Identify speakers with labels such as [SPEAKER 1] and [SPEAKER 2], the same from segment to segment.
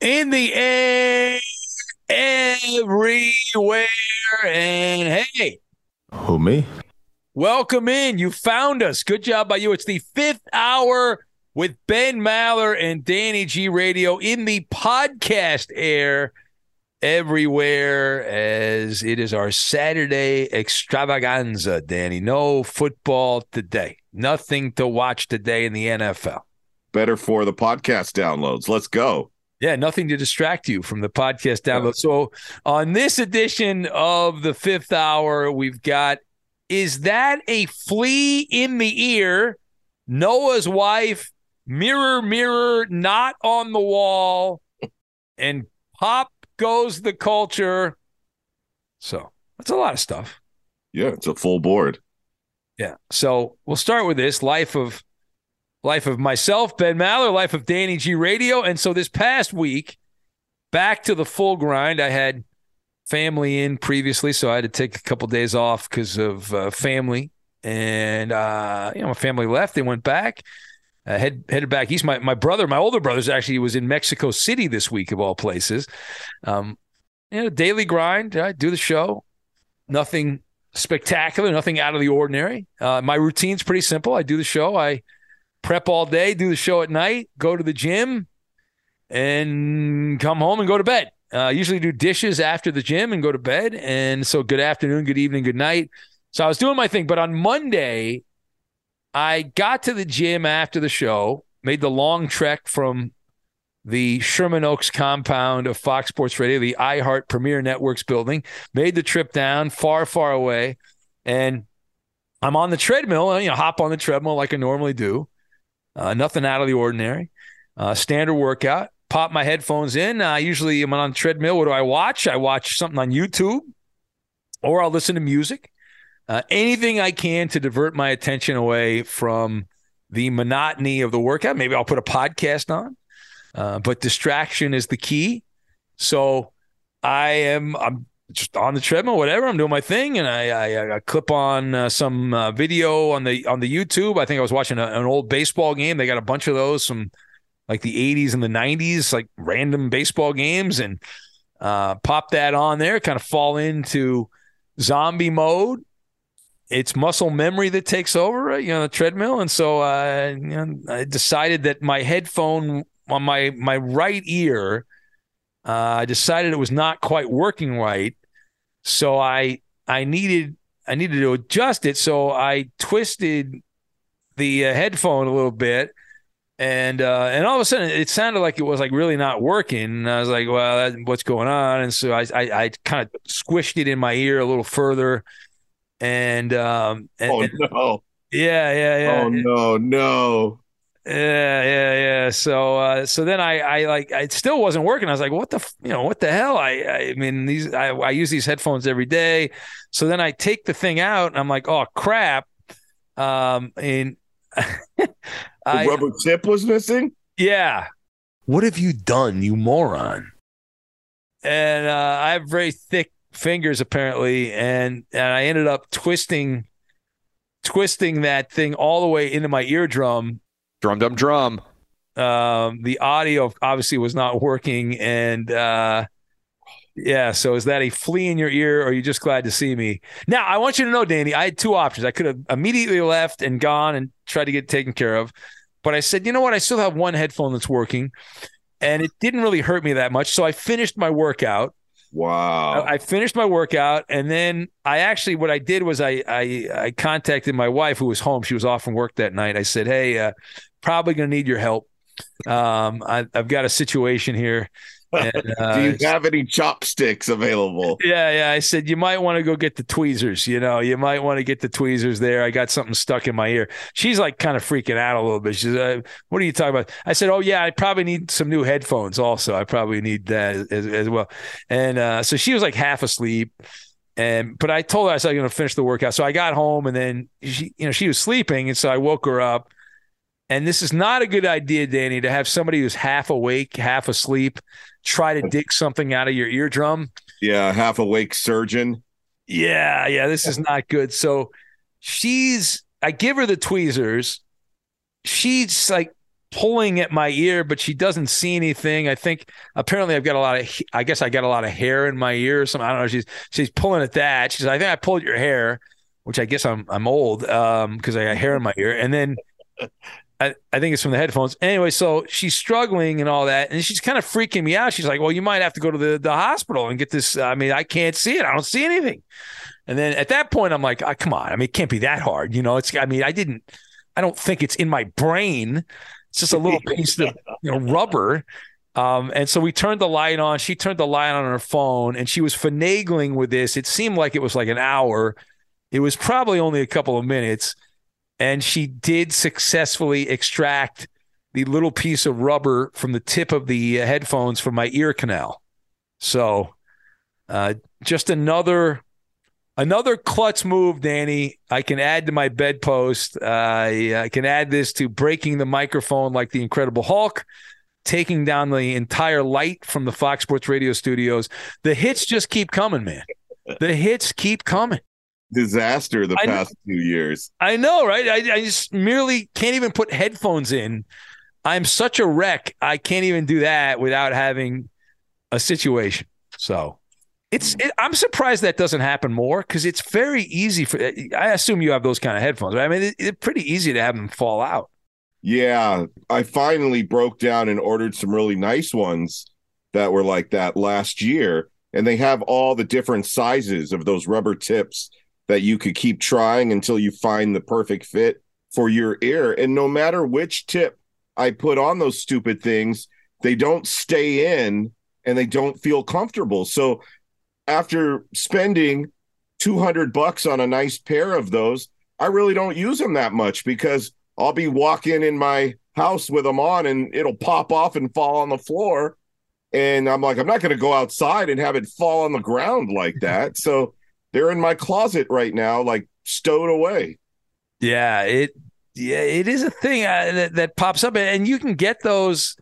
[SPEAKER 1] In the air, everywhere, and hey,
[SPEAKER 2] Who me?
[SPEAKER 1] welcome in. You found us. Good job by you. It's the fifth hour with Ben Maller and Danny G Radio in the podcast air everywhere as it is our Saturday extravaganza, Danny. No football today. Nothing to watch today in the NFL.
[SPEAKER 2] Better for the podcast downloads. Let's go.
[SPEAKER 1] Yeah, nothing to distract you from the podcast download. So, on this edition of the fifth hour, we've got Is that a flea in the ear? Noah's wife, mirror, mirror, not on the wall, and pop goes the culture. So, that's a lot of stuff.
[SPEAKER 2] Yeah, it's a full board.
[SPEAKER 1] Yeah. So, we'll start with this life of life of myself, Ben Maller, life of Danny G Radio. And so this past week, back to the full grind. I had family in previously, so I had to take a couple days off because of uh, family. And uh, you know, my family left. They went back. Uh, head, headed back east. My my brother, my older brother's actually was in Mexico City this week of all places. Um, you know, daily grind. I do the show. Nothing spectacular. Nothing out of the ordinary. Uh, my routine's pretty simple. I do the show. I prep all day, do the show at night, go to the gym, and come home and go to bed. Uh, usually do dishes after the gym and go to bed. And so, good afternoon, good evening, good night. So I was doing my thing, but on Monday, I got to the gym after the show, made the long trek from the Sherman Oaks compound of Fox Sports Radio, the iHeart Premier Networks building, made the trip down far, far away, and I'm on the treadmill. You know, hop on the treadmill like I normally do. Uh, nothing out of the ordinary. Uh, standard workout. Pop my headphones in. I uh, usually am on treadmill. What do I watch? I watch something on YouTube, or I'll listen to music. Uh, anything I can to divert my attention away from the monotony of the workout. Maybe I'll put a podcast on. Uh, but distraction is the key. So I am I'm just on the treadmill, whatever. I'm doing my thing, and I I, I clip on uh, some uh, video on the on the YouTube. I think I was watching a, an old baseball game. They got a bunch of those from like the 80s and the 90s, like random baseball games, and uh, pop that on there. Kind of fall into zombie mode. It's muscle memory that takes over, you know, the treadmill, and so uh, you know, I decided that my headphone on my my right ear. Uh, I decided it was not quite working right, so I I needed I needed to adjust it. So I twisted the uh, headphone a little bit, and uh, and all of a sudden it sounded like it was like really not working. And I was like, well, that, what's going on? And so I I, I kind of squished it in my ear a little further, and um, and,
[SPEAKER 2] oh
[SPEAKER 1] and-
[SPEAKER 2] no!
[SPEAKER 1] yeah, yeah, yeah.
[SPEAKER 2] Oh no! No!
[SPEAKER 1] Yeah, yeah, yeah. So, uh, so then I, I like, it still wasn't working. I was like, what the, f- you know, what the hell? I, I mean, these, I, I use these headphones every day. So then I take the thing out and I'm like, oh crap. Um, and
[SPEAKER 2] The
[SPEAKER 1] I,
[SPEAKER 2] rubber tip was missing.
[SPEAKER 1] yeah.
[SPEAKER 3] What have you done, you moron?
[SPEAKER 1] And, uh, I have very thick fingers apparently. And, and I ended up twisting, twisting that thing all the way into my eardrum
[SPEAKER 3] Drum, dum, drum.
[SPEAKER 1] um the audio obviously was not working and uh yeah so is that a flea in your ear or are you just glad to see me? Now i want you to know danny i had two options. I could have immediately left and gone and tried to get taken care of but i said you know what? I still have one headphone that's working. And it didn't really hurt me that much so i finished my workout
[SPEAKER 2] Wow.
[SPEAKER 1] I finished my workout, and then I actually what I did was I I, I contacted my wife who was home. She was off from work that night. I said, "Hey, uh, probably gonna need your help. Um, I, I've got a situation here." And, uh,
[SPEAKER 2] Do you have any chopsticks available?
[SPEAKER 1] yeah, yeah. I said you might want to go get the tweezers. You know, you might want to get the tweezers there. I got something stuck in my ear. She's like kind of freaking out a little bit. She's, uh, "What are you talking about?" I said, "Oh yeah, I probably need some new headphones. Also, I probably need that as, as well." And uh, so she was like half asleep. And but I told her I was going to finish the workout. So I got home and then she, you know, she was sleeping, and so I woke her up. And this is not a good idea, Danny, to have somebody who's half awake, half asleep, try to dig something out of your eardrum.
[SPEAKER 2] Yeah, half awake surgeon.
[SPEAKER 1] Yeah, yeah, this is not good. So she's, I give her the tweezers. She's like pulling at my ear, but she doesn't see anything. I think apparently I've got a lot of, I guess I got a lot of hair in my ear or something. I don't know. She's she's pulling at that. She's, I think I pulled your hair, which I guess I'm I'm old um because I got hair in my ear, and then. I, I think it's from the headphones. Anyway, so she's struggling and all that, and she's kind of freaking me out. She's like, "Well, you might have to go to the, the hospital and get this. I mean, I can't see it. I don't see anything." And then at that point, I'm like, oh, "Come on! I mean, it can't be that hard, you know? It's. I mean, I didn't. I don't think it's in my brain. It's just a little piece of you know rubber." Um, and so we turned the light on. She turned the light on her phone, and she was finagling with this. It seemed like it was like an hour. It was probably only a couple of minutes and she did successfully extract the little piece of rubber from the tip of the uh, headphones from my ear canal. So, uh, just another another klutz move, Danny. I can add to my bedpost. Uh, I, I can add this to breaking the microphone like the Incredible Hulk, taking down the entire light from the Fox Sports Radio studios. The hits just keep coming, man. The hits keep coming.
[SPEAKER 2] Disaster the
[SPEAKER 1] I know.
[SPEAKER 2] past few years.
[SPEAKER 1] I know, right? I, I just merely can't even put headphones in. I'm such a wreck. I can't even do that without having a situation. So it's. It, I'm surprised that doesn't happen more because it's very easy for. I assume you have those kind of headphones. Right? I mean, it, it's pretty easy to have them fall out.
[SPEAKER 2] Yeah, I finally broke down and ordered some really nice ones that were like that last year. And they have all the different sizes of those rubber tips that you could keep trying until you find the perfect fit for your ear. And no matter which tip I put on those stupid things, they don't stay in and they don't feel comfortable. So after spending 200 bucks on a nice pair of those, I really don't use them that much because I'll be walking in my house with them on and it'll pop off and fall on the floor. And I'm like, I'm not going to go outside and have it fall on the ground like that. So they're in my closet right now, like stowed away.
[SPEAKER 1] Yeah, it. Yeah, it is a thing uh, that, that pops up, and you can get those.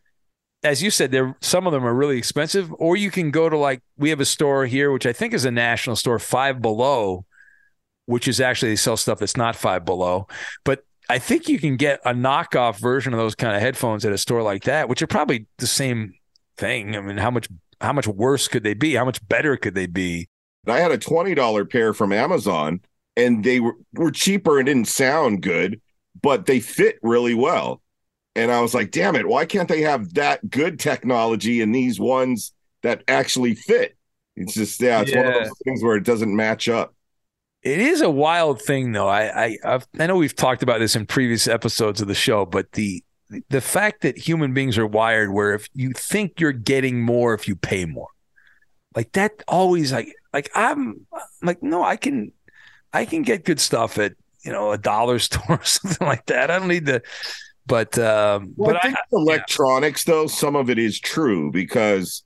[SPEAKER 1] As you said, there some of them are really expensive, or you can go to like we have a store here, which I think is a national store, Five Below, which is actually they sell stuff that's not Five Below, but I think you can get a knockoff version of those kind of headphones at a store like that, which are probably the same thing. I mean, how much how much worse could they be? How much better could they be?
[SPEAKER 2] And I had a $20 pair from Amazon and they were, were cheaper and didn't sound good, but they fit really well. And I was like, damn it, why can't they have that good technology in these ones that actually fit? It's just, yeah, it's one of those things where it doesn't match up.
[SPEAKER 1] It is a wild thing, though. I I I've, I know we've talked about this in previous episodes of the show, but the the fact that human beings are wired where if you think you're getting more if you pay more, like that always like like I'm like no, I can I can get good stuff at you know a dollar store or something like that. I don't need to. But um,
[SPEAKER 2] Well,
[SPEAKER 1] but
[SPEAKER 2] I think
[SPEAKER 1] I,
[SPEAKER 2] electronics, though, some of it is true because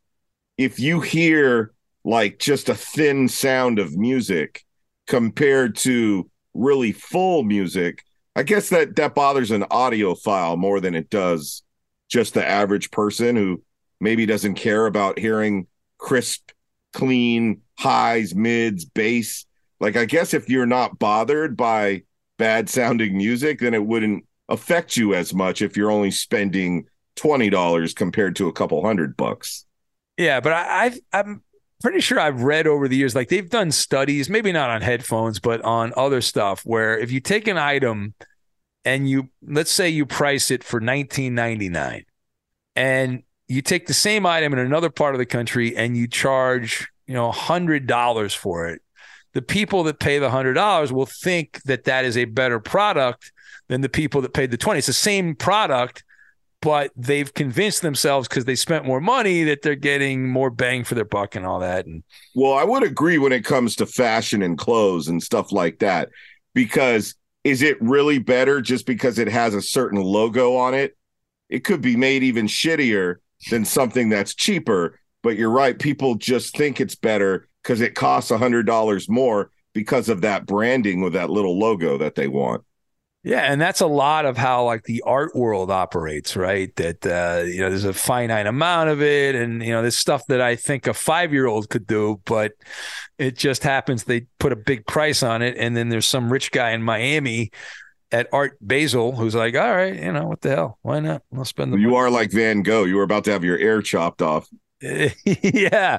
[SPEAKER 2] if you hear like just a thin sound of music compared to really full music, I guess that that bothers an audiophile more than it does just the average person who maybe doesn't care about hearing crisp, clean highs, mids, bass. Like I guess if you're not bothered by bad sounding music, then it wouldn't affect you as much if you're only spending twenty dollars compared to a couple hundred bucks.
[SPEAKER 1] Yeah, but I, I've, I'm pretty sure I've read over the years, like they've done studies, maybe not on headphones, but on other stuff, where if you take an item and you, let's say you price it for 19.99, and you take the same item in another part of the country and you charge, you know, hundred dollars for it, the people that pay the hundred dollars will think that that is a better product than the people that paid the twenty. It's the same product but they've convinced themselves because they spent more money that they're getting more bang for their buck and all that. And
[SPEAKER 2] Well, I would agree when it comes to fashion and clothes and stuff like that, because is it really better just because it has a certain logo on it? It could be made even shittier than something that's cheaper. But you're right, people just think it's better because it costs a hundred dollars more because of that branding with that little logo that they want.
[SPEAKER 1] yeah, and that's a lot of how like the art world operates, right? That uh, you know, there's a finite amount of it, and you know, there's stuff that I think a five year old could do, but it just happens they put a big price on it, and then there's some rich guy in Miami at Art Basel who's like, all right, you know, what the hell? Why not? I'll spend the
[SPEAKER 2] You
[SPEAKER 1] money."
[SPEAKER 2] are like Van Gogh. You were about to have your ear chopped off.
[SPEAKER 1] yeah,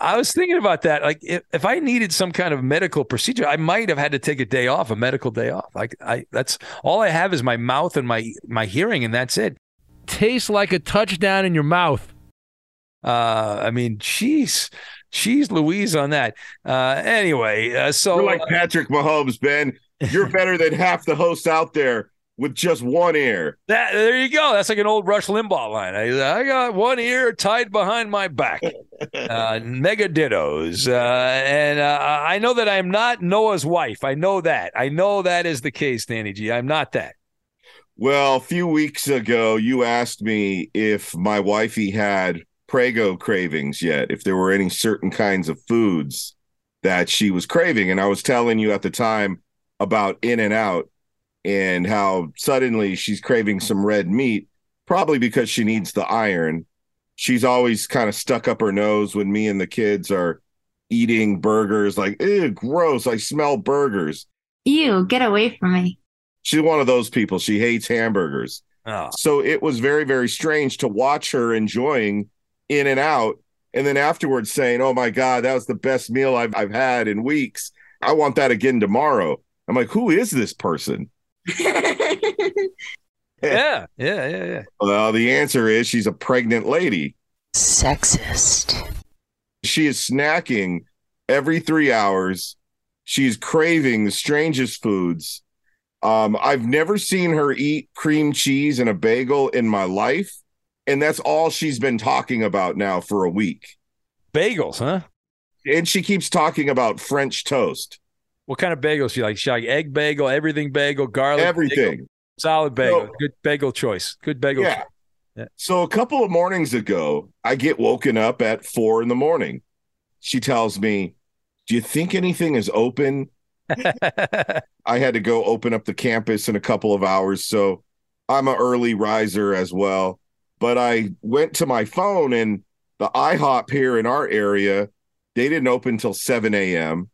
[SPEAKER 1] I was thinking about that. Like, if, if I needed some kind of medical procedure, I might have had to take a day off, a medical day off. Like, I that's all I have is my mouth and my my hearing, and that's it.
[SPEAKER 4] Tastes like a touchdown in your mouth.
[SPEAKER 1] Uh, I mean, jeez, jeez, Louise on that. Uh, anyway, uh, so
[SPEAKER 2] You're like Patrick Mahomes, Ben. You're better than half the hosts out there with just one ear.
[SPEAKER 1] that there you go. That's like an old Rush Limbaugh line. I, I got one ear tied behind my back. Uh, mega dittos. Uh, and uh, I know that I am not Noah's wife. I know that. I know that is the case, Danny G. I'm not that.
[SPEAKER 2] Well, a few weeks ago, you asked me if my wifey had Prego cravings yet, if there were any certain kinds of foods that she was craving. And I was telling you at the time about In and Out and how suddenly she's craving some red meat, probably because she needs the iron. She's always kind of stuck up her nose when me and the kids are eating burgers, like, ew, gross. I smell burgers.
[SPEAKER 5] Ew, get away from me.
[SPEAKER 2] She's one of those people. She hates hamburgers.
[SPEAKER 1] Oh,
[SPEAKER 2] So it was very, very strange to watch her enjoying In and Out and then afterwards saying, Oh my God, that was the best meal I've, I've had in weeks. I want that again tomorrow. I'm like, Who is this person?
[SPEAKER 1] yeah, yeah, yeah, yeah.
[SPEAKER 2] Well, the answer is she's a pregnant lady.
[SPEAKER 6] Sexist.
[SPEAKER 2] She is snacking every three hours. She's craving the strangest foods. Um, I've never seen her eat cream cheese and a bagel in my life. And that's all she's been talking about now for a week.
[SPEAKER 1] Bagels, huh?
[SPEAKER 2] And she keeps talking about French toast,
[SPEAKER 1] What kind of bagels you like? She like egg bagel, everything bagel, garlic, bagel,
[SPEAKER 2] everything.
[SPEAKER 1] solid bagel.
[SPEAKER 2] No.
[SPEAKER 1] Good bagel choice. Good bagel.
[SPEAKER 2] Yeah. So a couple of mornings ago, I get woken up at four in the morning. She tells me, Do you think anything is open? I had to go open up the campus in a couple of hours. So I'm an early riser as well. But I went to my phone and the IHOP here in our area, they didn't open till 7 a.m.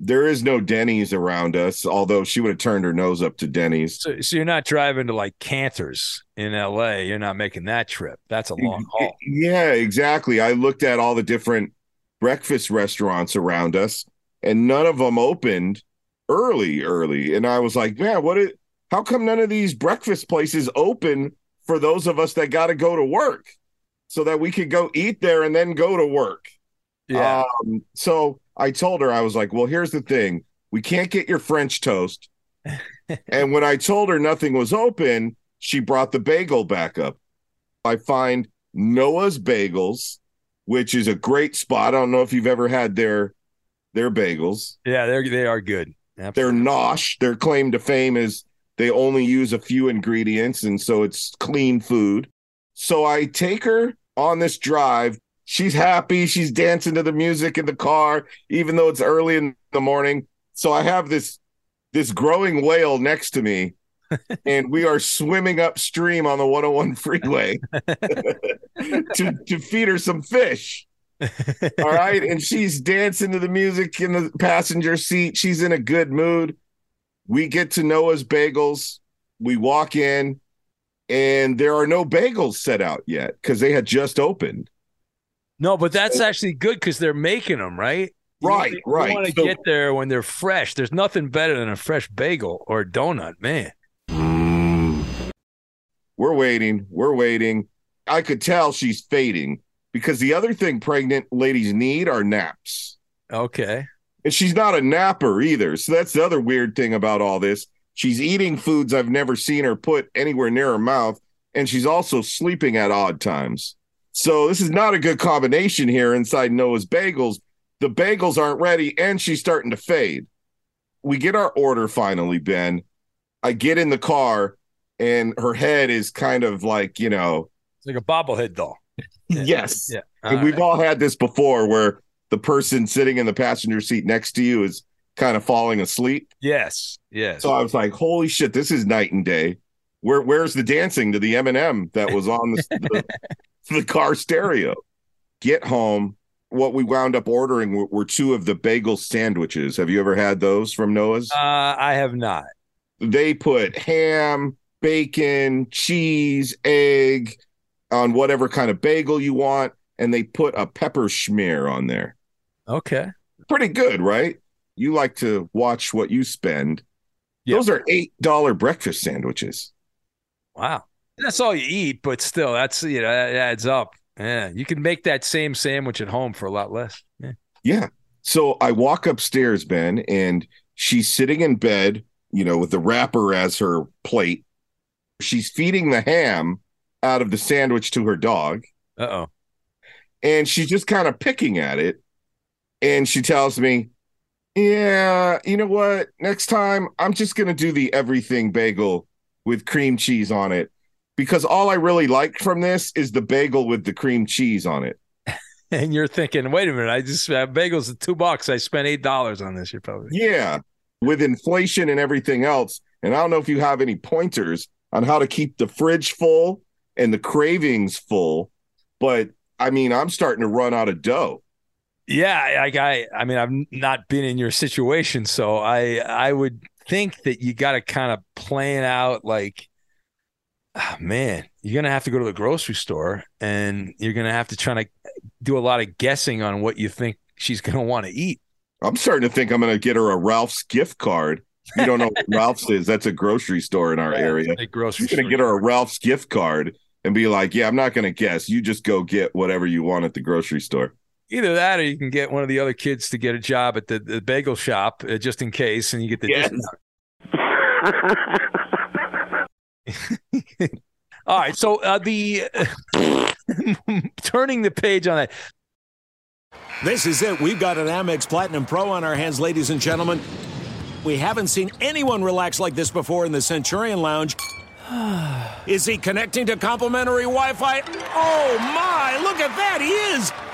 [SPEAKER 2] There is no Denny's around us, although she would have turned her nose up to Denny's.
[SPEAKER 1] so, so you're not driving to like Canter's in LA. You're not making that trip. That's a long haul.
[SPEAKER 2] Yeah, exactly. I looked at all the different breakfast restaurants around us, and none of them opened early, early. And I was like, man, what? It, how come none of these breakfast places open for those of us that got to go to work, so that we could go eat there and then go to work?
[SPEAKER 1] Yeah.
[SPEAKER 2] Um, so I told her, I was like, well, here's the thing. We can't get your French toast. and when I told her nothing was open, she brought the bagel back up. I find Noah's Bagels, which is a great spot. I don't know if you've ever had their their bagels.
[SPEAKER 1] Yeah, they're they are good.
[SPEAKER 2] Absolutely. They're nosh. Their claim to fame is they only use a few ingredients, and so it's clean food. So I take her on this drive. She's happy. She's dancing to the music in the car, even though it's early in the morning. So I have this this growing whale next to me, and we are swimming upstream on the 101 freeway to, to feed her some fish. All right. And she's dancing to the music in the passenger seat. She's in a good mood. We get to Noah's Bagels. We walk in, and there are no bagels set out yet because they had just opened.
[SPEAKER 1] No, but that's actually good because they're making them, right?
[SPEAKER 2] Right,
[SPEAKER 1] you,
[SPEAKER 2] right.
[SPEAKER 1] You want to so, get there when they're fresh. There's nothing better than a fresh bagel or donut, man. Mm.
[SPEAKER 2] We're waiting. We're waiting. I could tell she's fading because the other thing pregnant ladies need are naps.
[SPEAKER 1] Okay.
[SPEAKER 2] And she's not a napper either. So that's the other weird thing about all this. She's eating foods I've never seen her put anywhere near her mouth. And she's also sleeping at odd times. So this is not a good combination here inside Noah's Bagels. The bagels aren't ready and she's starting to fade. We get our order finally, Ben. I get in the car and her head is kind of like, you know,
[SPEAKER 1] it's like a bobblehead doll.
[SPEAKER 2] yes.
[SPEAKER 1] Yeah.
[SPEAKER 2] and uh, we've all had this before where the person sitting in the passenger seat next to you is kind of falling asleep.
[SPEAKER 1] Yes. Yes.
[SPEAKER 2] So I was like, holy shit, this is night and day. Where where's the dancing to the Eminem that was on the, the, the car stereo? Get home. What we wound up ordering were, were, two of the bagel sandwiches. Have you ever had those from Noah's?
[SPEAKER 1] Uh, I have not.
[SPEAKER 2] They put ham, bacon, cheese, egg on whatever kind of bagel you want, and they put a pepper schmear on there.
[SPEAKER 1] Okay.
[SPEAKER 2] Pretty good, right? You like to watch what you spend. Yep. Those are $8 breakfast sandwiches.
[SPEAKER 1] Wow. That's all you eat, but still, that's, you know, that adds up. Yeah. You can make that same sandwich at home for a lot less. Yeah.
[SPEAKER 2] Yeah. So I walk upstairs, Ben, and she's sitting in bed, you know, with the wrapper as her plate. She's feeding the ham out of the sandwich to her dog.
[SPEAKER 1] Uh oh.
[SPEAKER 2] And she's just kind of picking at it. And she tells me, Yeah, you know what? Next time, I'm just going to do the everything bagel with cream cheese on it because all I really like from this is the bagel with the cream cheese on it.
[SPEAKER 1] and you're thinking, wait a minute, I just have bagels at two bucks. I spent eight dollars on this. You're probably
[SPEAKER 2] yeah, with inflation and everything else. And I don't know if you have any pointers on how to keep the fridge full and the cravings full, but I mean, I'm starting to run out of dough.
[SPEAKER 1] Yeah, like I, I mean, I've not been in your situation, so I, I would think that you got to kind of plan out like, oh, man, you're gonna have to go to the grocery store and you're gonna have to try to do a lot of guessing on what you think she's gonna want to eat.
[SPEAKER 2] I'm starting to think I'm gonna get her a Ralph's gift card. You don't know what Ralph's is? That's a grocery store in our
[SPEAKER 1] Yeah,
[SPEAKER 2] area.
[SPEAKER 1] a grocery
[SPEAKER 2] You're gonna get her a Ralph's gift card and be like, "Yeah, I'm not gonna guess. You just go get whatever you want at the grocery store."
[SPEAKER 1] Either that, or you can get one of the other kids to get a job at the, the bagel shop uh, just in case, and you get the
[SPEAKER 2] Yes.
[SPEAKER 1] discount. All right, so uh, the turning the page on that.
[SPEAKER 7] This is it. We've got an Amex Platinum Pro on our hands, ladies and gentlemen. We haven't seen anyone relax like this before in the Centurion Lounge. Is he connecting to complimentary Wi Fi? Oh my, look at that, he is!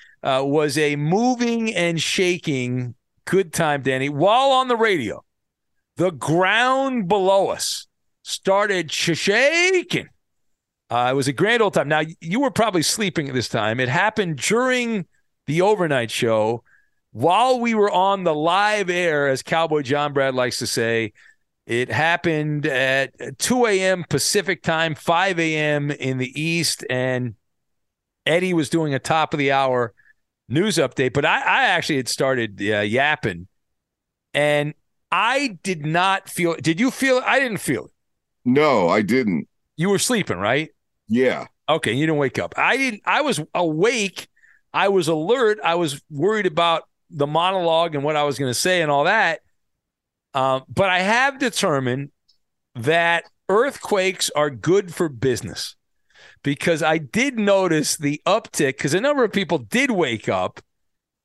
[SPEAKER 1] uh, was a moving and shaking good time, Danny. While on the radio, the ground below us started shaking. Uh, it was a grand old time. Now you were probably sleeping at this time. It happened during the overnight show while we were on the live air, as Cowboy John Brad likes to say. It happened at 2 a.m. Pacific time, 5 a.m. in the East, and Eddie was doing a top of the hour news update, but I, I actually had started uh, yapping, and I did not feel. Did you feel it? I didn't feel it.
[SPEAKER 2] No, I didn't.
[SPEAKER 1] You were sleeping, right?
[SPEAKER 2] Yeah.
[SPEAKER 1] Okay, you didn't wake up. I didn't. I was awake. I was alert. I was worried about the monologue and what I was going to say and all that. Um, but I have determined that earthquakes are good for business because I did notice the uptick because a number of people did wake up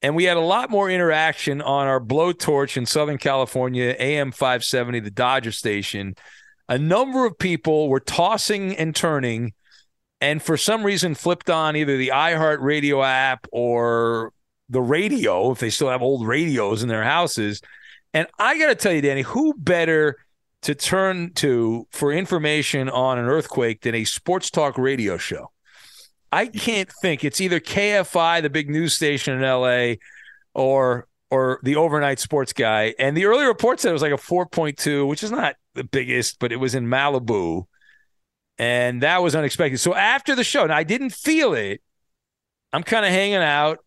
[SPEAKER 1] and we had a lot more interaction on our blowtorch in Southern California, AM 570, the Dodger station. A number of people were tossing and turning and for some reason flipped on either the iHeart radio app or the radio if they still have old radios in their houses. And I got to tell you, Danny, who better to turn to for information on an earthquake than a sports talk radio show. I can't think it's either KFI, the big news station in LA, or or the overnight sports guy. And the early report said it was like a 4.2, which is not the biggest, but it was in Malibu. And that was unexpected. So after the show, and I didn't feel it. I'm kind of hanging out.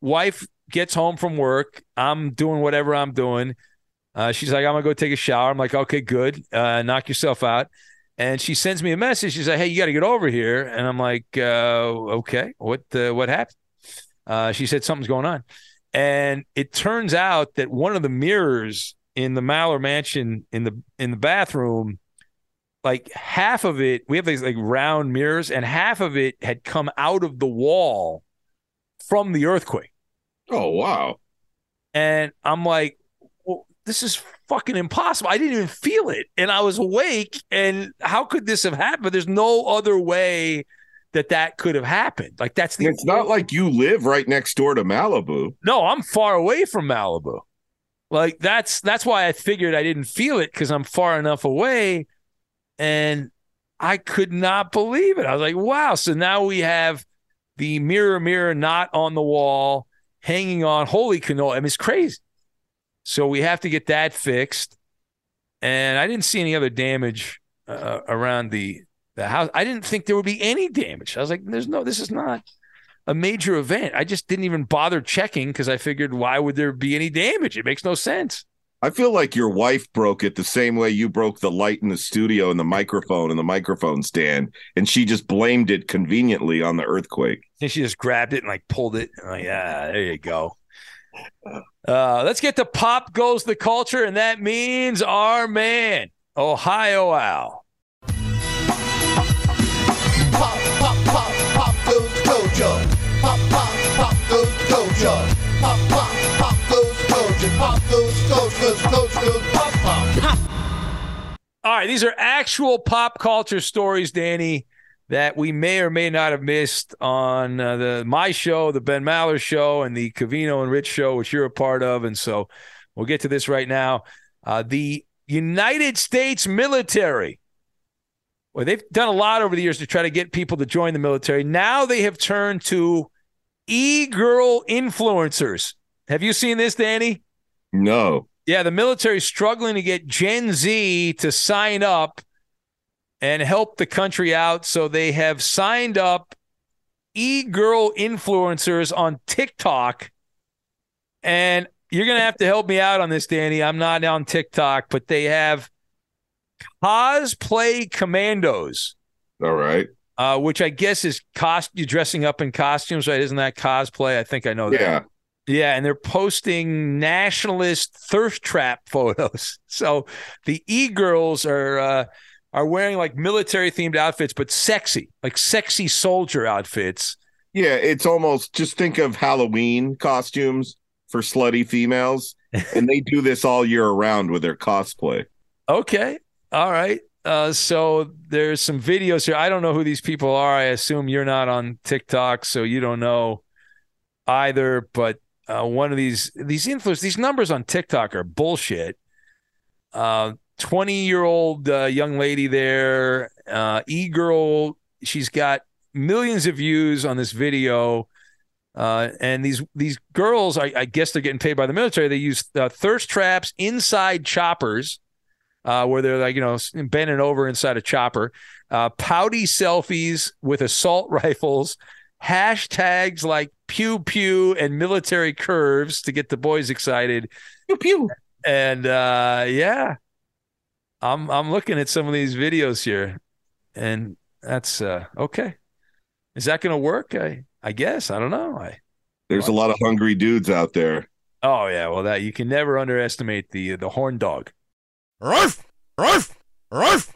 [SPEAKER 1] Wife gets home from work. I'm doing whatever I'm doing. Uh, she's like, I'm gonna go take a shower. I'm like, okay, good. Uh, knock yourself out. And she sends me a message. She's like, hey, you got to get over here. And I'm like, uh, okay, what uh, what happened? Uh, she said something's going on, and it turns out that one of the mirrors in the Maller Mansion in the in the bathroom, like half of it, we have these like round mirrors, and half of it had come out of the wall from the earthquake.
[SPEAKER 2] Oh wow!
[SPEAKER 1] And I'm like, this is fucking impossible. I didn't even feel it. And I was awake. And how could this have happened? There's no other way that that could have happened. Like, that's the.
[SPEAKER 2] It's not like you live right next door to Malibu.
[SPEAKER 1] No, I'm far away from Malibu. Like, that's that's why I figured I didn't feel it because I'm far enough away. And I could not believe it. I was like, wow. So now we have the mirror, mirror not on the wall, hanging on. Holy canola. I mean, it's crazy. So we have to get that fixed. And I didn't see any other damage uh, around the the house. I didn't think there would be any damage. I was like, "There's no. This is not a major event." I just didn't even bother checking because I figured, why would there be any damage? It makes no sense.
[SPEAKER 2] I feel like your wife broke it the same way you broke the light in the studio and the microphone and the microphone stand, and she just blamed it conveniently on the earthquake.
[SPEAKER 1] And she just grabbed it and like pulled it. like, yeah, there you go. Uh, let's get to pop goes the culture, and that means our man, Ohio Al.
[SPEAKER 8] Pop, pop, pop, pop goes the culture. Pop, pop, pop goes the culture. Pop, pop, pop goes the culture. Pop goes the goes the goes pop, pop.
[SPEAKER 1] All right, these are actual pop culture stories, Danny, that we may or may not have missed on uh, the my show, the Ben Maller show, and the Covino and Rich show, which you're a part of. And so we'll get to this right now. Uh, the United States military. Well, they've done a lot over the years to try to get people to join the military. Now they have turned to e-girl influencers. Have you seen this, Danny?
[SPEAKER 2] No.
[SPEAKER 1] Yeah, the military is struggling to get Gen Z to sign up and help the country out. So they have signed up e girl influencers on TikTok. And you're going to have to help me out on this, Danny. I'm not on TikTok, but they have cosplay commandos.
[SPEAKER 2] All right.
[SPEAKER 1] Uh, which I guess is cost you dressing up in costumes, right? Isn't that cosplay? I think I know that.
[SPEAKER 2] Yeah.
[SPEAKER 1] Yeah, and they're posting nationalist thirst trap photos. So the e girls are uh, are wearing like military themed outfits, but sexy, like sexy soldier outfits.
[SPEAKER 2] Yeah, it's almost just think of Halloween costumes for slutty females, and they do this all year around with their cosplay.
[SPEAKER 1] Okay. All right. Uh, so there's some videos here. I don't know who these people are. I assume you're not on TikTok, so you don't know either. But uh, one of these these influencers, these numbers on TikTok are bullshit. Uh, 20 year old uh, young lady there, uh, e girl. She's got millions of views on this video. Uh, and these these girls, I, I, guess they're getting paid by the military. They use uh, thirst traps inside choppers, uh, where they're like you know bending over inside a chopper, uh, pouty selfies with assault rifles, hashtags like pew pew and military curves to get the boys excited.
[SPEAKER 2] Pew pew.
[SPEAKER 1] And uh, yeah, I'm I'm looking at some of these videos here, and that's uh, okay. Is that going to work? I I guess I don't know. I
[SPEAKER 2] there's a lot of hungry dudes out there.
[SPEAKER 1] Oh yeah, well that you can never underestimate the the horn dog.
[SPEAKER 7] Ruff, ruff, ruff.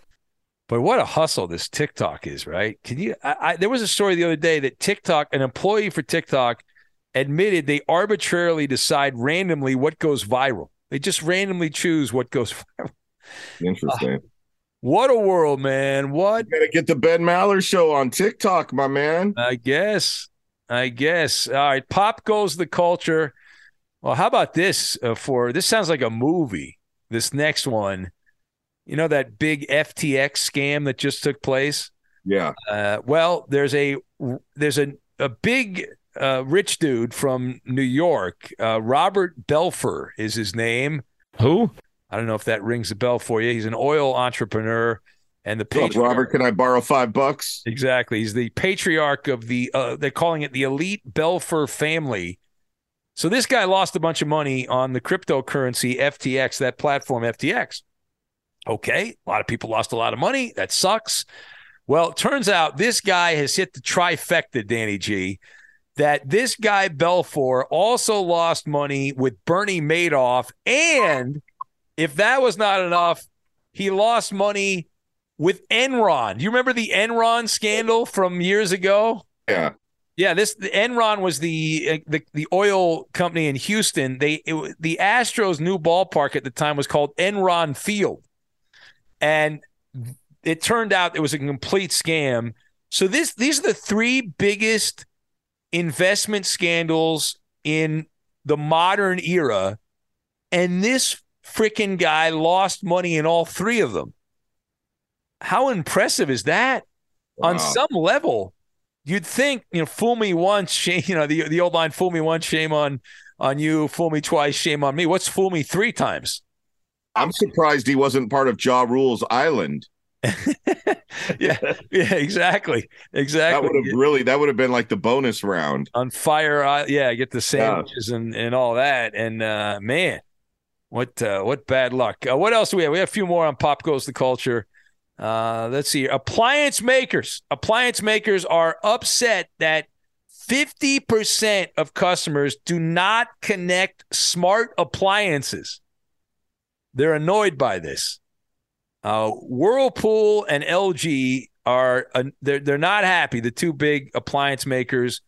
[SPEAKER 1] But what a hustle this TikTok is, right? Can you? I, I, there was a story the other day that TikTok, an employee for TikTok, admitted they arbitrarily decide randomly what goes viral. They just randomly choose what goes viral.
[SPEAKER 2] Interesting. Uh,
[SPEAKER 1] what a world, man! What?
[SPEAKER 2] You gotta get the Ben Maller show on TikTok, my man.
[SPEAKER 1] I guess. I guess. All right. Pop goes the culture. Well, how about this? Uh, for this sounds like a movie. This next one, you know that big FTX scam that just took place.
[SPEAKER 2] Yeah.
[SPEAKER 1] Uh, well, there's a there's a a big uh, rich dude from New York. Uh, Robert Belfer is his name.
[SPEAKER 4] Who?
[SPEAKER 1] I don't know if that rings a bell for you. He's an oil entrepreneur and the
[SPEAKER 2] patriarch. Robert, can I borrow five bucks?
[SPEAKER 1] Exactly. He's the patriarch of the. Uh, they're calling it the elite Belfer family. So this guy lost a bunch of money on the cryptocurrency FTX, that platform FTX. Okay, a lot of people lost a lot of money. That sucks. Well, it turns out this guy has hit the trifecta, Danny G. That this guy Belfer also lost money with Bernie Madoff, and if that was not enough, he lost money with Enron. Do you remember the Enron scandal from years ago?
[SPEAKER 2] Yeah.
[SPEAKER 1] Yeah, this the Enron was the the the oil company in Houston. They it, the Astros' new ballpark at the time was called Enron Field, and it turned out it was a complete scam. So this these are the three biggest investment scandals in the modern era, and this freaking guy lost money in all three of them how impressive is that? Wow. On some level, you'd think, you know, fool me once, shame, you know, the the old line, fool me once, shame on on you, fool me twice, shame on me. What's fool me three times?
[SPEAKER 2] I'm surprised he wasn't part of Ja Rule's Island.
[SPEAKER 1] yeah, yeah, exactly, exactly.
[SPEAKER 2] That would have really that would have been like the bonus round
[SPEAKER 1] on fire. Yeah, get the sandwiches yeah. and and all that. And uh, man, what uh, what bad luck. Uh, what else do we have? We have a few more on Pop Goes the Culture. Uh, let's see. Appliance makers. Appliance makers are upset that 50% of customers do not connect smart appliances. They're annoyed by this. Uh, Whirlpool and LG are uh, they're they're not happy. The two big appliance makers,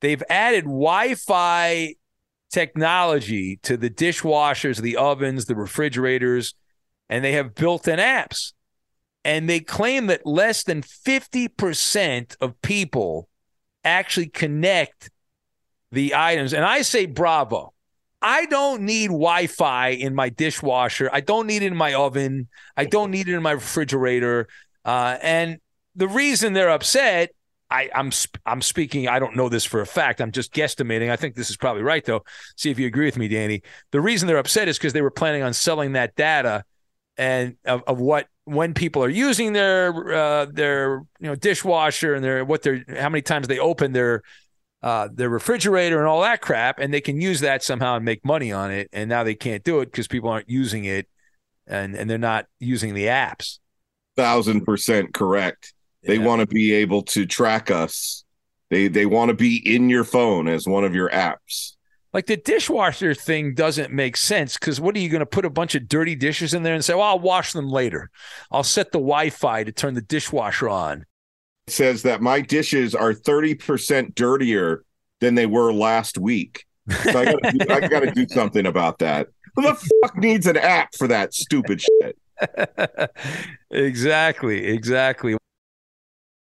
[SPEAKER 1] they've added Wi-Fi technology to the dishwashers, the ovens, the refrigerators, and they have built-in apps and they claim that less than 50% of people actually connect the items. And I say bravo. I don't need Wi Fi in my dishwasher. I don't need it in my oven. I don't need it in my refrigerator. Uh, and the reason they're upset, I, I'm I'm speaking. I don't know this for a fact. I'm just guesstimating. I think this is probably right, though. See if you agree with me, Danny. The reason they're upset is because they were planning on selling that data and of, of what when people are using their uh, their you know dishwasher and their what they're how many times they open their uh, their refrigerator and all that crap, and they can use that somehow and make money on it. And now they can't do it because people aren't using it, and and they're not using the apps.
[SPEAKER 2] Thousand percent correct. Yeah. They want to be able to track us. They they want to be in your phone as one of your apps.
[SPEAKER 1] Like the dishwasher thing doesn't make sense because what are you going to put a bunch of dirty dishes in there and say, well, I'll wash them later? I'll set the Wi Fi to turn the dishwasher on.
[SPEAKER 2] It says that my dishes are 30% dirtier than they were last week. So I gotta, do, I gotta do something about that. Who the fuck needs an app for that stupid shit?
[SPEAKER 1] exactly. Exactly.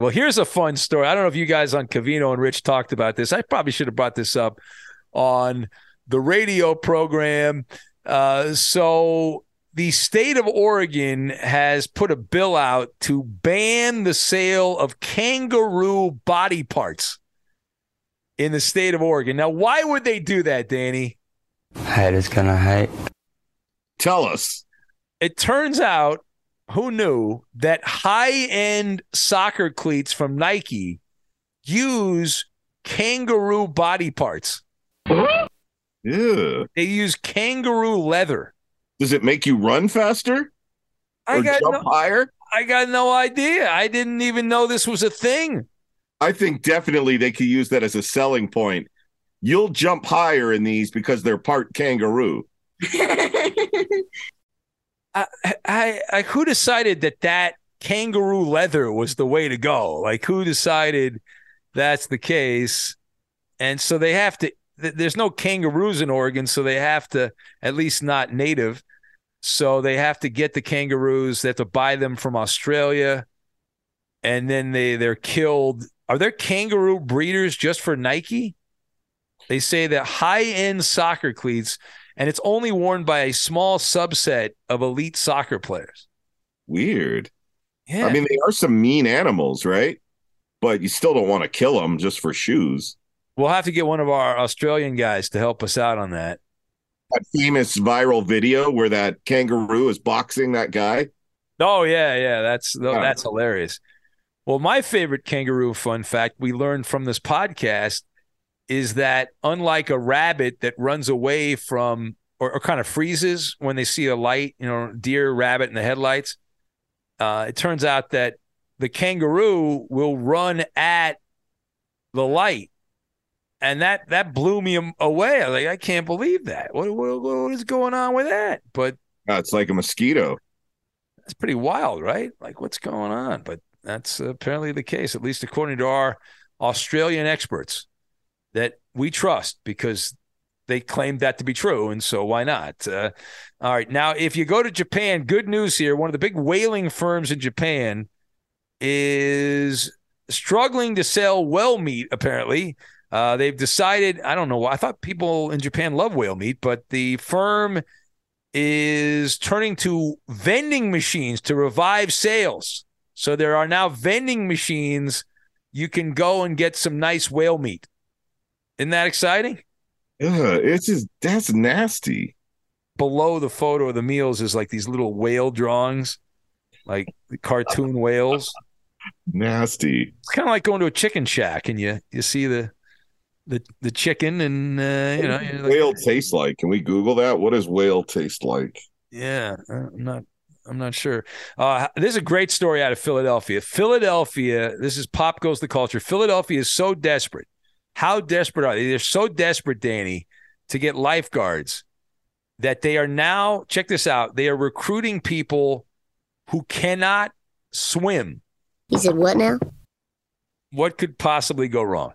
[SPEAKER 1] Well, here's a fun story. I don't know if you guys on Cavino and Rich talked about this. I probably should have brought this up on the radio program. Uh, so, the state of Oregon has put a bill out to ban the sale of kangaroo body parts in the state of Oregon. Now, why would they do that, Danny?
[SPEAKER 9] Haters gonna hate.
[SPEAKER 2] Tell us.
[SPEAKER 1] It turns out who knew that high end soccer cleats from Nike use kangaroo body parts?
[SPEAKER 2] Yeah.
[SPEAKER 1] They use kangaroo leather.
[SPEAKER 2] Does it make you run faster?
[SPEAKER 1] I
[SPEAKER 2] Or
[SPEAKER 1] got
[SPEAKER 2] jump
[SPEAKER 1] no,
[SPEAKER 2] higher?
[SPEAKER 1] I got no idea. I didn't even know this was a thing.
[SPEAKER 2] I think definitely they could use that as a selling point. You'll jump higher in these because they're part kangaroo.
[SPEAKER 1] I, I, I, who decided that that kangaroo leather was the way to go? Like, who decided that's the case? And so they have to. th- There's no kangaroos in Oregon, so they have to at least not native. So they have to get the kangaroos. They have to buy them from Australia, and then they they're killed. Are there kangaroo breeders just for Nike? They say that high end soccer cleats, and it's only worn by a small subset of elite soccer players.
[SPEAKER 2] Weird.
[SPEAKER 1] Yeah.
[SPEAKER 2] I mean, they are some mean animals, right? But you still don't want to kill them just for shoes.
[SPEAKER 1] We'll have to get one of our Australian guys to help us out on that.
[SPEAKER 2] That famous viral video where that kangaroo is boxing that guy.
[SPEAKER 1] Oh yeah, yeah, that's that's hilarious. Well, my favorite kangaroo fun fact we learned from this podcast is that unlike a rabbit that runs away from or, or kind of freezes when they see a light, you know, deer, rabbit, and the headlights, uh, it turns out that the kangaroo will run at the light, and that that blew me away. I like, I can't believe that. What, what what is going on with that? But
[SPEAKER 2] Uh, it's like a mosquito.
[SPEAKER 1] that's pretty wild, right? Like, what's going on? But that's apparently the case, at least according to our Australian experts that we trust because they claimed that to be true. And so why not? Uh, all right. Now, if you go to Japan, good news here. One of the big whaling firms in Japan is struggling to sell whale meat, apparently. Uh, they've decided, I don't know why. I thought people in Japan love whale meat, but the firm is turning to vending machines to revive sales. So there are now vending machines. You can go and get some nice whale meat. Isn't that exciting?
[SPEAKER 2] Yeah, it's just that's nasty.
[SPEAKER 1] Below the photo of the meals is like these little whale drawings, like the cartoon whales.
[SPEAKER 2] Nasty.
[SPEAKER 1] It's kind of like going to a chicken shack and you you see the the the chicken and uh, you know. You're
[SPEAKER 2] does
[SPEAKER 1] like,
[SPEAKER 2] whale taste like? Can we Google that? What does whale taste like?
[SPEAKER 1] Yeah, I'm not. I'm not sure. Uh, this is a great story out of Philadelphia. Philadelphia. This is pop goes the culture. Philadelphia is so desperate. How desperate are they? They're so desperate, Danny, to get lifeguards that they are now. Check this out. They are recruiting people who cannot swim.
[SPEAKER 10] He said, "What now?"
[SPEAKER 1] What could possibly go wrong?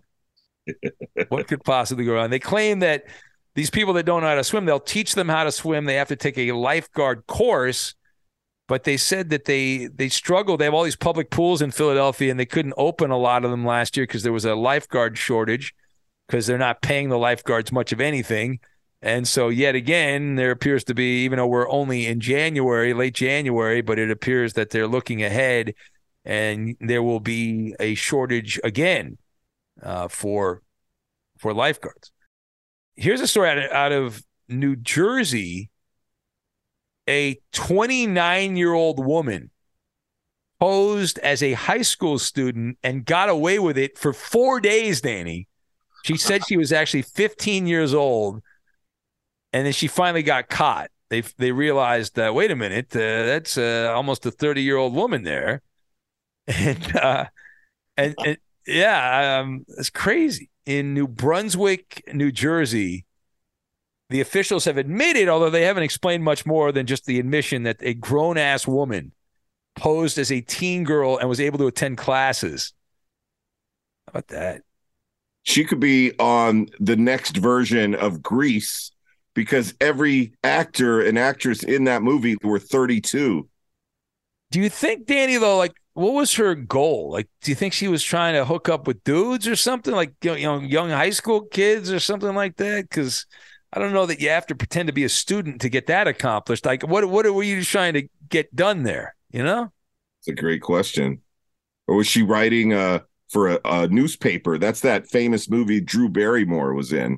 [SPEAKER 1] what could possibly go wrong? They claim that these people that don't know how to swim, they'll teach them how to swim. They have to take a lifeguard course, but they said that they they struggle. They have all these public pools in Philadelphia, and they couldn't open a lot of them last year because there was a lifeguard shortage because they're not paying the lifeguards much of anything. And so, yet again, there appears to be, even though we're only in January, late January, but it appears that they're looking ahead and there will be a shortage again uh, for for lifeguards. Here's a story out of, out of New Jersey. A 29 year old woman posed as a high school student and got away with it for four days, Danny. She said she was actually 15 years old, and then she finally got caught. They they realized that wait a minute, uh, that's uh, almost a 30 year old woman there, and uh, and, and yeah, um, it's crazy. In New Brunswick, New Jersey, the officials have admitted, although they haven't explained much more than just the admission that a grown ass woman posed as a teen girl and was able to attend classes. How about that?
[SPEAKER 2] She could be on the next version of Grease because every actor and actress in that movie were 32.
[SPEAKER 1] Do you think, Danny, though, like, what was her goal? Like, do you think she was trying to hook up with dudes or something, like you know, young high school kids or something like that? Because I don't know that you have to pretend to be a student to get that accomplished. Like, what what were you trying to get done there? You know,
[SPEAKER 2] it's a great question. Or was she writing uh, for a, a newspaper? That's that famous movie Drew Barrymore was in.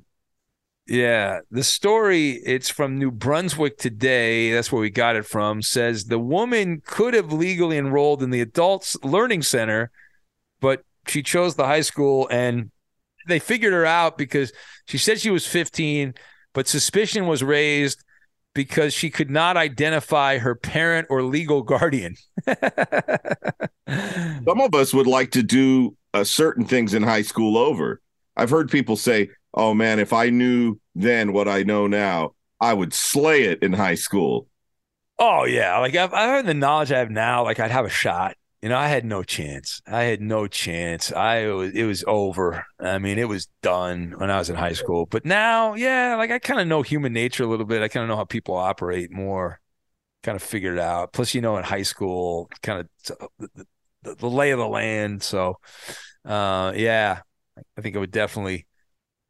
[SPEAKER 1] Yeah, the story, it's from New Brunswick today. That's where we got it from. Says the woman could have legally enrolled in the Adults Learning Center, but she chose the high school and they figured her out because she said she was 15, but suspicion was raised because she could not identify her parent or legal guardian.
[SPEAKER 2] Some of us would like to do uh, certain things in high school over. I've heard people say, oh man, if I knew then what I know now, I would slay it in high school.
[SPEAKER 1] Oh yeah, like I've, I heard the knowledge I have now, like I'd have a shot. You know, I had no chance. I had no chance. I was it was over. I mean, it was done when I was in high school. But now, yeah, like I kind of know human nature a little bit. I kind of know how people operate more. Kind of figured it out. Plus, you know, in high school, kind of the, the, the lay of the land. So, uh, yeah, I think I would definitely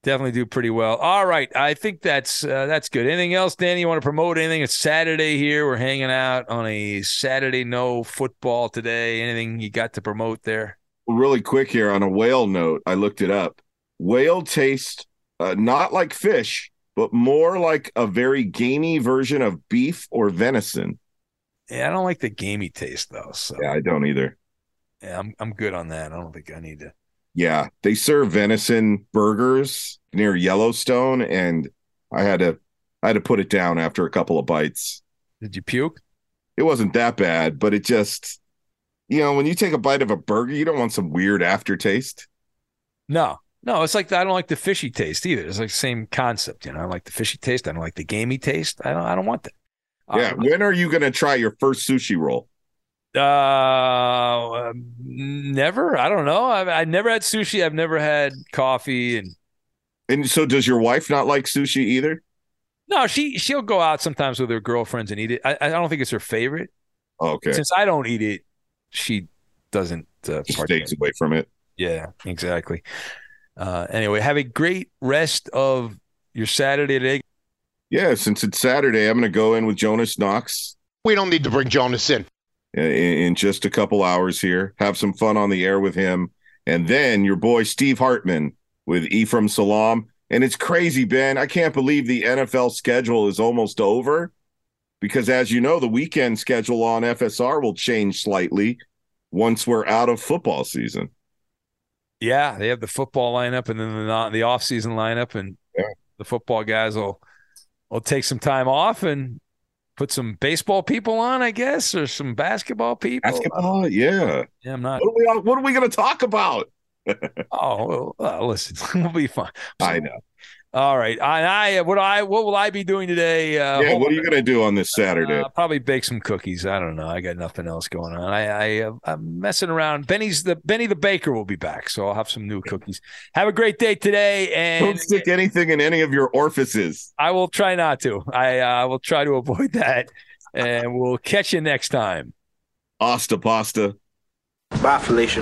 [SPEAKER 1] definitely do pretty well. All right, I think that's uh, that's good. Anything else, Danny? You want to promote anything? It's Saturday here. We're hanging out on a Saturday. No football today. Anything you got to promote there?
[SPEAKER 2] Really quick here on a whale note, I looked it up. Whale taste uh, not like fish, but more like a very gamey version of beef or venison.
[SPEAKER 1] Yeah, I don't like the gamey taste though. So
[SPEAKER 2] yeah, I don't either.
[SPEAKER 1] Yeah, I'm I'm good on that. I don't think I need to.
[SPEAKER 2] Yeah, they serve venison burgers near Yellowstone, and I had to I had to put it down after a couple of bites.
[SPEAKER 1] Did you puke?
[SPEAKER 2] It wasn't that bad, but it just you know, when you take a bite of a burger, you don't want some weird aftertaste.
[SPEAKER 1] No, no, it's like I don't like the fishy taste either. It's like the same concept, you know. I like the fishy taste. I don't like the gamey taste. I don't. I don't want that.
[SPEAKER 2] Yeah. Um, when are you going to try your first sushi roll?
[SPEAKER 1] Uh, never. I don't know. I've, I've never had sushi. I've never had coffee, and
[SPEAKER 2] and so does your wife not like sushi either?
[SPEAKER 1] No, she she'll go out sometimes with her girlfriends and eat it. I, I don't think it's her favorite.
[SPEAKER 2] Oh, okay.
[SPEAKER 1] Since I don't eat it, she doesn't. Uh,
[SPEAKER 2] she stays away from it.
[SPEAKER 1] Yeah, exactly. Uh, anyway, have a great rest of your Saturday today.
[SPEAKER 2] Yeah, since it's Saturday, I'm going to go in with Jonas Knox.
[SPEAKER 11] We don't need to bring Jonas in Uh,
[SPEAKER 2] in just a couple hours here. Have some fun on the air with him. And then your boy Steve Hartman with Ephraim Salaam. And it's crazy, Ben. I can't believe the NFL schedule is almost over because, as you know, the weekend schedule on FSR will change slightly once we're out of football season.
[SPEAKER 1] Yeah, they have the football lineup and then the the off season lineup, and
[SPEAKER 2] Yeah.
[SPEAKER 1] the football guys will will take some time off and put some baseball people on, I guess, or some basketball people.
[SPEAKER 2] Basketball, yeah.
[SPEAKER 1] Yeah, I'm not.
[SPEAKER 2] What are we? What are we going to talk about?
[SPEAKER 1] Oh, well, uh, listen, we'll be fine.
[SPEAKER 2] I know.
[SPEAKER 1] All right, I, I what I what will I be doing today? Uh,
[SPEAKER 2] yeah. What are you going to do on this Saturday?
[SPEAKER 1] Uh, probably bake some cookies. I don't know. I got nothing else going on. I, I uh, I'm messing around. Benny's the Benny the baker will be back, so I'll have some new cookies. Have a great day today, and
[SPEAKER 2] Don't stick anything in any of your orifices.
[SPEAKER 1] I will try not to. I uh, will try to avoid that, and we'll catch you next time.
[SPEAKER 2] Asta pasta.
[SPEAKER 11] Bye, Felicia.